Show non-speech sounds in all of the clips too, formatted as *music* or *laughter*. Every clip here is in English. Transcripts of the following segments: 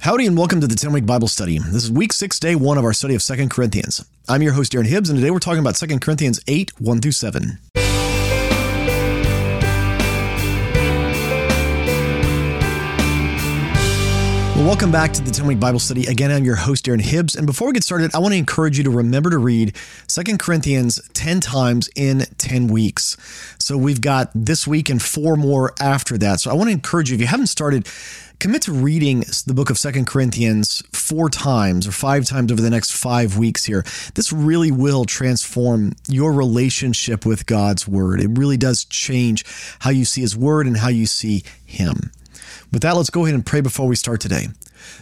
Howdy and welcome to the 10 week Bible study. This is week six, day one of our study of Second Corinthians. I'm your host, Darren Hibbs, and today we're talking about Second Corinthians 8 1 through 7. Well, welcome back to the 10 week Bible study. Again, I'm your host, Darren Hibbs. And before we get started, I want to encourage you to remember to read Second Corinthians 10 times in 10 weeks. So we've got this week and four more after that. So I want to encourage you, if you haven't started, commit to reading the book of Second Corinthians four times or five times over the next five weeks here. This really will transform your relationship with God's word. It really does change how you see his word and how you see him. With that, let's go ahead and pray before we start today.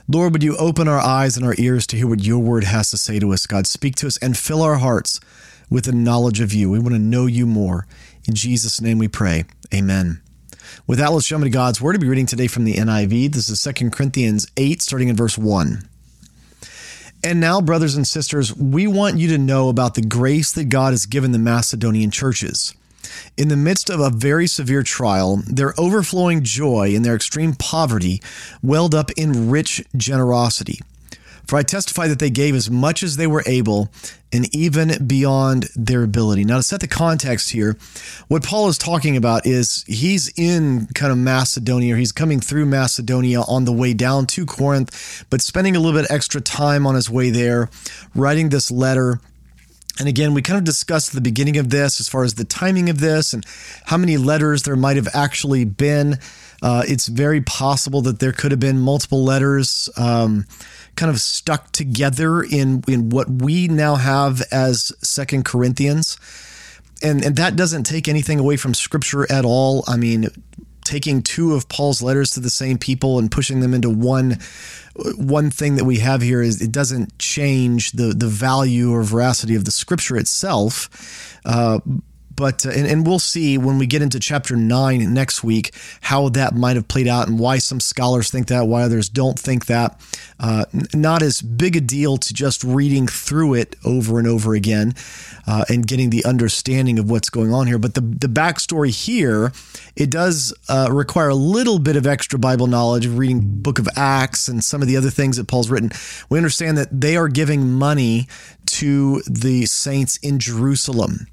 Lord, would you open our eyes and our ears to hear what your word has to say to us, God? Speak to us and fill our hearts with the knowledge of you. We want to know you more. In Jesus' name we pray. Amen. With that, let's jump into God's word. to be reading today from the NIV. This is 2 Corinthians 8, starting in verse 1. And now, brothers and sisters, we want you to know about the grace that God has given the Macedonian churches. In the midst of a very severe trial, their overflowing joy and their extreme poverty welled up in rich generosity. For I testify that they gave as much as they were able and even beyond their ability. Now, to set the context here, what Paul is talking about is he's in kind of Macedonia, he's coming through Macedonia on the way down to Corinth, but spending a little bit extra time on his way there, writing this letter and again, we kind of discussed the beginning of this as far as the timing of this and how many letters there might have actually been. Uh, it's very possible that there could have been multiple letters um, kind of stuck together in, in what we now have as Second Corinthians. And, and that doesn't take anything away from scripture at all. I mean, taking two of Paul's letters to the same people and pushing them into one one thing that we have here is it doesn't change the the value or veracity of the scripture itself. Uh, but uh, and, and we'll see when we get into chapter 9 next week how that might have played out and why some scholars think that why others don't think that. Uh, not as big a deal to just reading through it over and over again uh, and getting the understanding of what's going on here. But the, the backstory here it does uh, require a little bit of extra bible knowledge of reading book of acts and some of the other things that paul's written. We understand that they are giving money to the saints in jerusalem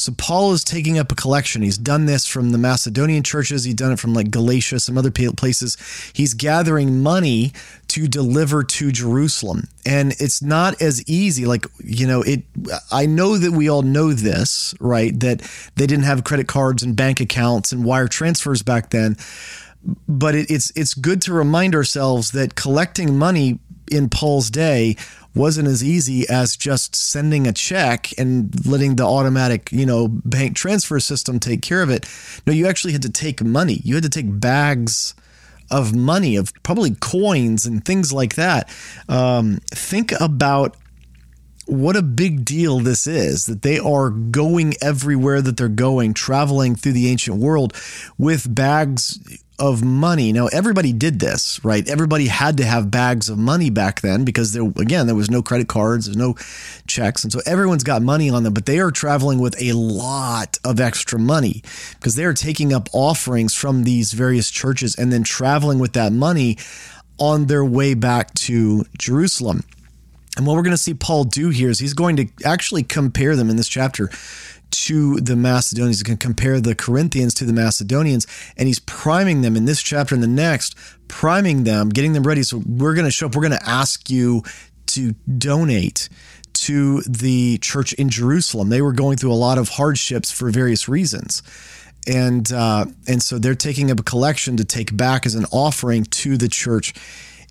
so Paul is taking up a collection. He's done this from the Macedonian churches. He's done it from like Galatia, some other places. He's gathering money to deliver to Jerusalem. And it's not as easy. Like, you know, it, I know that we all know this, right? That they didn't have credit cards and bank accounts and wire transfers back then. But it, it's, it's good to remind ourselves that collecting money in Paul's day wasn't as easy as just sending a check and letting the automatic, you know, bank transfer system take care of it. No, you actually had to take money. You had to take bags of money, of probably coins and things like that. Um, think about what a big deal this is that they are going everywhere that they're going, traveling through the ancient world with bags of money. Now, everybody did this, right? Everybody had to have bags of money back then because there, again, there was no credit cards, there's no checks. And so everyone's got money on them, but they are traveling with a lot of extra money because they are taking up offerings from these various churches and then traveling with that money on their way back to Jerusalem. And what we're going to see Paul do here is he's going to actually compare them in this chapter to the Macedonians. He can compare the Corinthians to the Macedonians, and he's priming them in this chapter and the next, priming them, getting them ready. So we're going to show up. We're going to ask you to donate to the church in Jerusalem. They were going through a lot of hardships for various reasons. And uh, and so they're taking up a collection to take back as an offering to the church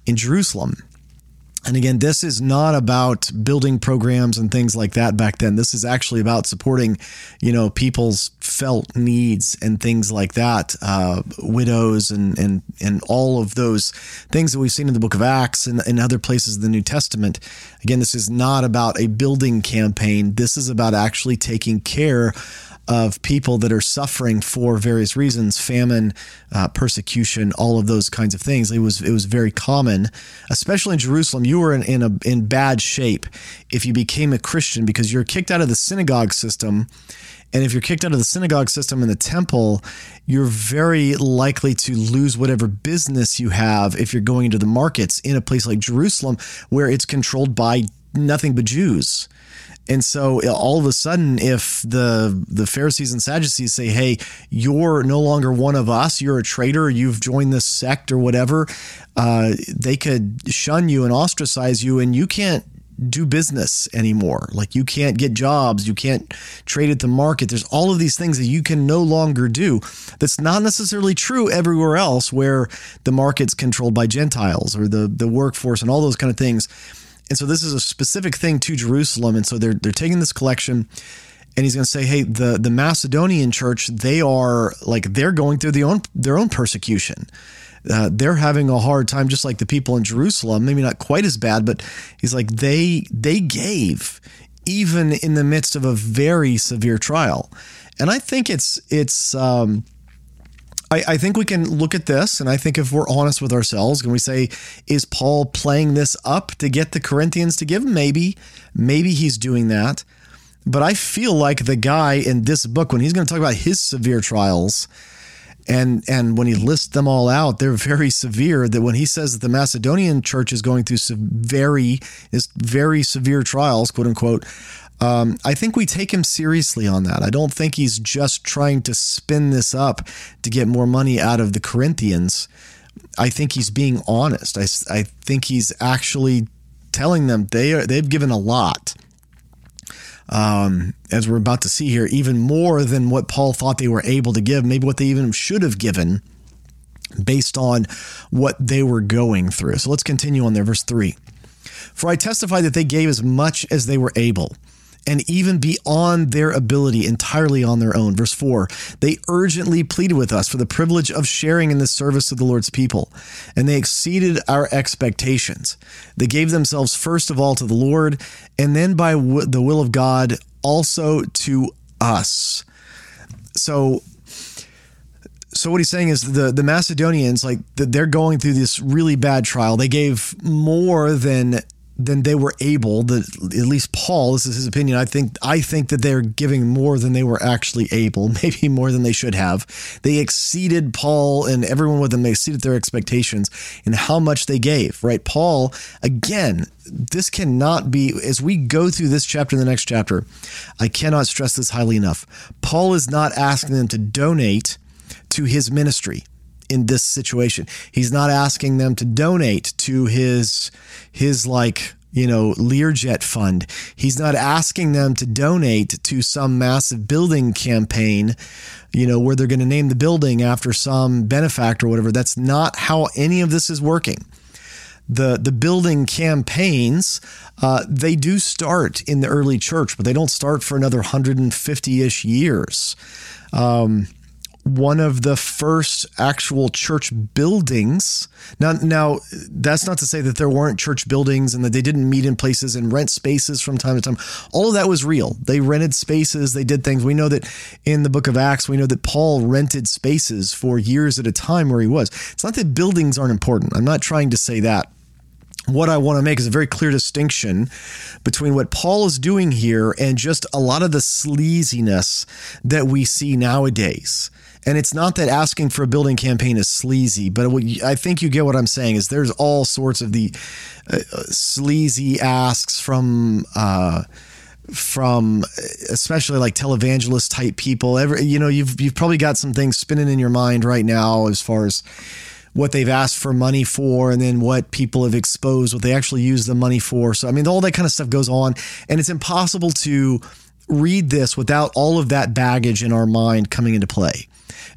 in Jerusalem. And again, this is not about building programs and things like that back then. This is actually about supporting, you know, people's felt needs and things like that, uh, widows and and and all of those things that we've seen in the Book of Acts and, and other places in the New Testament. Again, this is not about a building campaign. This is about actually taking care of people that are suffering for various reasons, famine, uh, persecution, all of those kinds of things. It was it was very common, especially in Jerusalem. You were in in, a, in bad shape if you became a Christian because you're kicked out of the synagogue system And if you're kicked out of the synagogue system in the temple, you're very likely to lose whatever business you have if you're going into the markets in a place like Jerusalem, where it's controlled by nothing but Jews. And so all of a sudden, if the the Pharisees and Sadducees say, "Hey, you're no longer one of us. You're a traitor. You've joined this sect or whatever," uh, they could shun you and ostracize you, and you can't do business anymore. Like you can't get jobs, you can't trade at the market. There's all of these things that you can no longer do. That's not necessarily true everywhere else where the market's controlled by Gentiles or the the workforce and all those kind of things. And so this is a specific thing to Jerusalem. And so they're they're taking this collection and he's going to say, "Hey, the the Macedonian church, they are like they're going through their own their own persecution. Uh, they're having a hard time, just like the people in Jerusalem. Maybe not quite as bad, but he's like they they gave even in the midst of a very severe trial, and I think it's it's." Um, I, I, think we can look at this, and I think if we're honest with ourselves, can we say, is Paul playing this up to get the Corinthians to give? Maybe, maybe he's doing that. But I feel like the guy in this book, when he's going to talk about his severe trials, and and when he lists them all out, they're very severe. That when he says that the Macedonian church is going through some very is very severe trials, quote unquote, um, I think we take him seriously on that. I don't think he's just trying to spin this up to get more money out of the Corinthians. I think he's being honest. I, I think he's actually telling them they are, they've given a lot. Um, as we're about to see here, even more than what Paul thought they were able to give, maybe what they even should have given based on what they were going through. So let's continue on there. Verse 3 For I testify that they gave as much as they were able and even beyond their ability entirely on their own. Verse 4 They urgently pleaded with us for the privilege of sharing in the service of the Lord's people, and they exceeded our expectations. They gave themselves first of all to the Lord, and then by w- the will of God also to us. So, so what he's saying is the the Macedonians like they're going through this really bad trial. They gave more than than they were able. That at least Paul, this is his opinion. I think I think that they're giving more than they were actually able, *laughs* maybe more than they should have. They exceeded Paul and everyone with them. They exceeded their expectations in how much they gave. Right, Paul. Again, this cannot be. As we go through this chapter and the next chapter, I cannot stress this highly enough. Paul is not asking them to donate to his ministry in this situation. He's not asking them to donate to his his like you know, Learjet fund. He's not asking them to donate to some massive building campaign, you know, where they're going to name the building after some benefactor or whatever. That's not how any of this is working. The, the building campaigns, uh, they do start in the early church, but they don't start for another 150 ish years. Um, one of the first actual church buildings. Now, now that's not to say that there weren't church buildings and that they didn't meet in places and rent spaces from time to time. All of that was real. They rented spaces. They did things. We know that in the book of Acts, we know that Paul rented spaces for years at a time where he was. It's not that buildings aren't important. I'm not trying to say that what I want to make is a very clear distinction between what Paul is doing here and just a lot of the sleaziness that we see nowadays. And it's not that asking for a building campaign is sleazy, but I think you get what I'm saying. Is there's all sorts of the uh, uh, sleazy asks from. Uh, from especially like televangelist type people every you know you've you've probably got some things spinning in your mind right now as far as what they've asked for money for and then what people have exposed what they actually use the money for so i mean all that kind of stuff goes on and it's impossible to read this without all of that baggage in our mind coming into play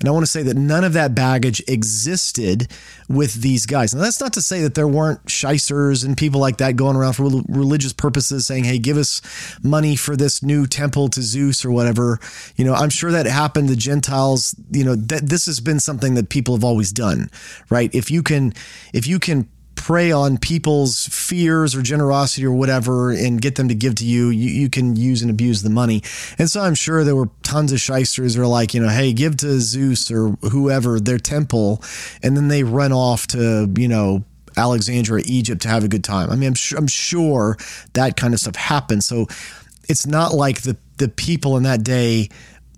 and I want to say that none of that baggage existed with these guys. Now, that's not to say that there weren't shysters and people like that going around for religious purposes saying, hey, give us money for this new temple to Zeus or whatever. You know, I'm sure that happened to Gentiles. You know, that this has been something that people have always done, right? If you can, if you can prey on people's fears or generosity or whatever and get them to give to you, you, you can use and abuse the money. And so I'm sure there were tons of shysters who are like, you know, hey, give to Zeus or whoever their temple. And then they run off to, you know, Alexandria, Egypt to have a good time. I mean, I'm, I'm sure that kind of stuff happens. So it's not like the, the people in that day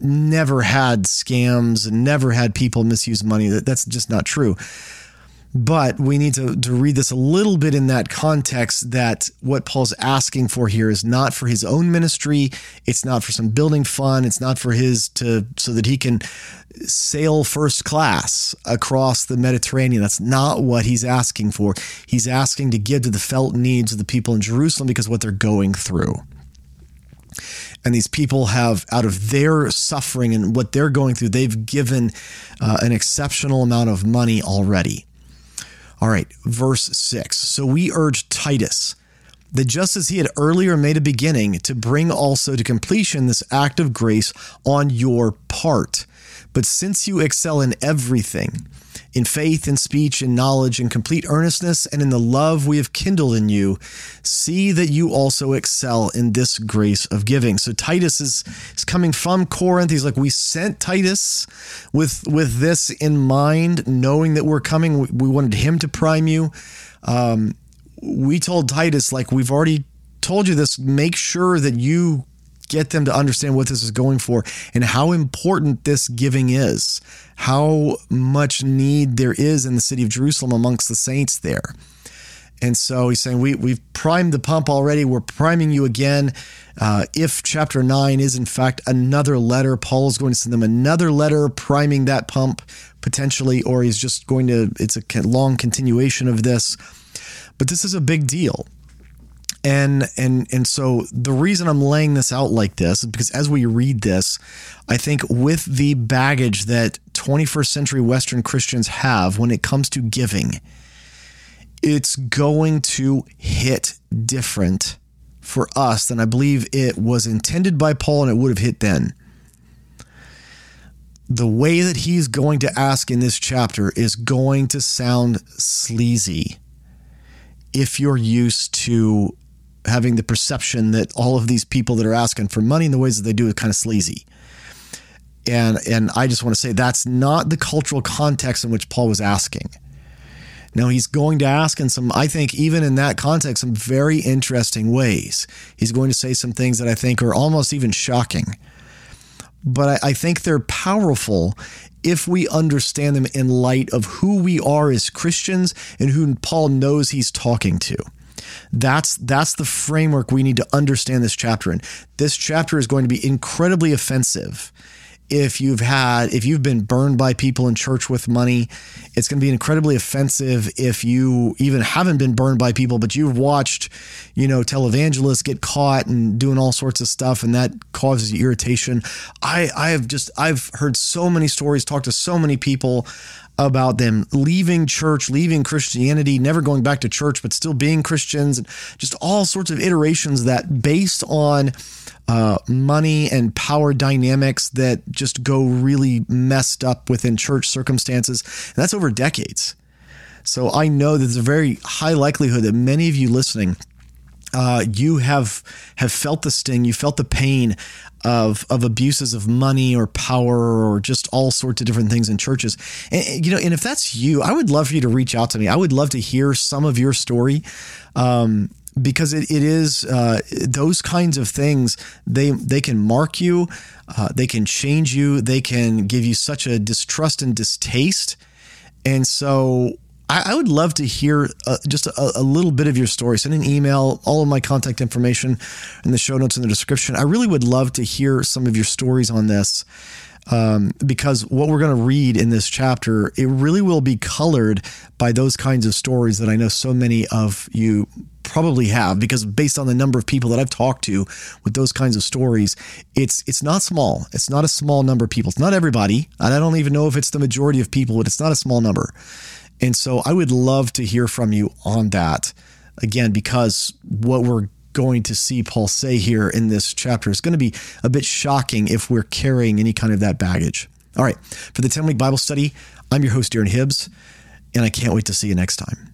never had scams and never had people misuse money. That that's just not true. But we need to, to read this a little bit in that context that what Paul's asking for here is not for his own ministry. It's not for some building fund. It's not for his to so that he can sail first class across the Mediterranean. That's not what he's asking for. He's asking to give to the felt needs of the people in Jerusalem because what they're going through. And these people have, out of their suffering and what they're going through, they've given uh, an exceptional amount of money already. All right, verse 6. So we urge Titus that just as he had earlier made a beginning, to bring also to completion this act of grace on your part. But since you excel in everything, in faith and speech and knowledge and complete earnestness and in the love we have kindled in you, see that you also excel in this grace of giving. So Titus is, is coming from Corinth. He's like, we sent Titus with, with this in mind, knowing that we're coming. We, we wanted him to prime you. Um, we told Titus, like, we've already told you this, make sure that you get them to understand what this is going for and how important this giving is, how much need there is in the city of Jerusalem amongst the saints there. And so he's saying, we, We've primed the pump already. We're priming you again. Uh, if chapter 9 is, in fact, another letter, Paul is going to send them another letter priming that pump potentially, or he's just going to, it's a long continuation of this. But this is a big deal and and and so the reason I'm laying this out like this is because as we read this, I think with the baggage that 21st century Western Christians have when it comes to giving, it's going to hit different for us than I believe it was intended by Paul and it would have hit then. The way that he's going to ask in this chapter is going to sound sleazy if you're used to having the perception that all of these people that are asking for money in the ways that they do is kind of sleazy. And and I just want to say that's not the cultural context in which Paul was asking. Now he's going to ask in some, I think, even in that context, some very interesting ways. He's going to say some things that I think are almost even shocking. But I, I think they're powerful if we understand them in light of who we are as Christians and who Paul knows he's talking to. That's that's the framework we need to understand this chapter in. This chapter is going to be incredibly offensive if you've had if you've been burned by people in church with money it's going to be incredibly offensive if you even haven't been burned by people but you've watched you know televangelists get caught and doing all sorts of stuff and that causes irritation i i have just i've heard so many stories talked to so many people about them leaving church, leaving Christianity, never going back to church, but still being Christians, and just all sorts of iterations that based on uh, money and power dynamics that just go really messed up within church circumstances. And that's over decades. So I know that there's a very high likelihood that many of you listening uh, you have have felt the sting, you felt the pain of of abuses of money or power or just all sorts of different things in churches. And you know, and if that's you, I would love for you to reach out to me. I would love to hear some of your story. Um, because it, it is uh, those kinds of things they they can mark you uh, they can change you they can give you such a distrust and distaste and so I, I would love to hear uh, just a, a, little bit of your story. Send an email, all of my contact information in the show notes in the description. I really would love to hear some of your stories on this. Um, because what we're going to read in this chapter, it really will be colored by those kinds of stories that I know so many of you probably have. Because based on the number of people that I've talked to with those kinds of stories, it's it's not small. It's not a small number of people. It's not everybody, and I don't even know if it's the majority of people, but it's not a small number. And so I would love to hear from you on that. Again, because what we're going to see Paul say here in this chapter is going to be a bit shocking if we're carrying any kind of that baggage. All right, for the 10 week Bible study, I'm your host, Darren Hibbs, and I can't wait to see you next time.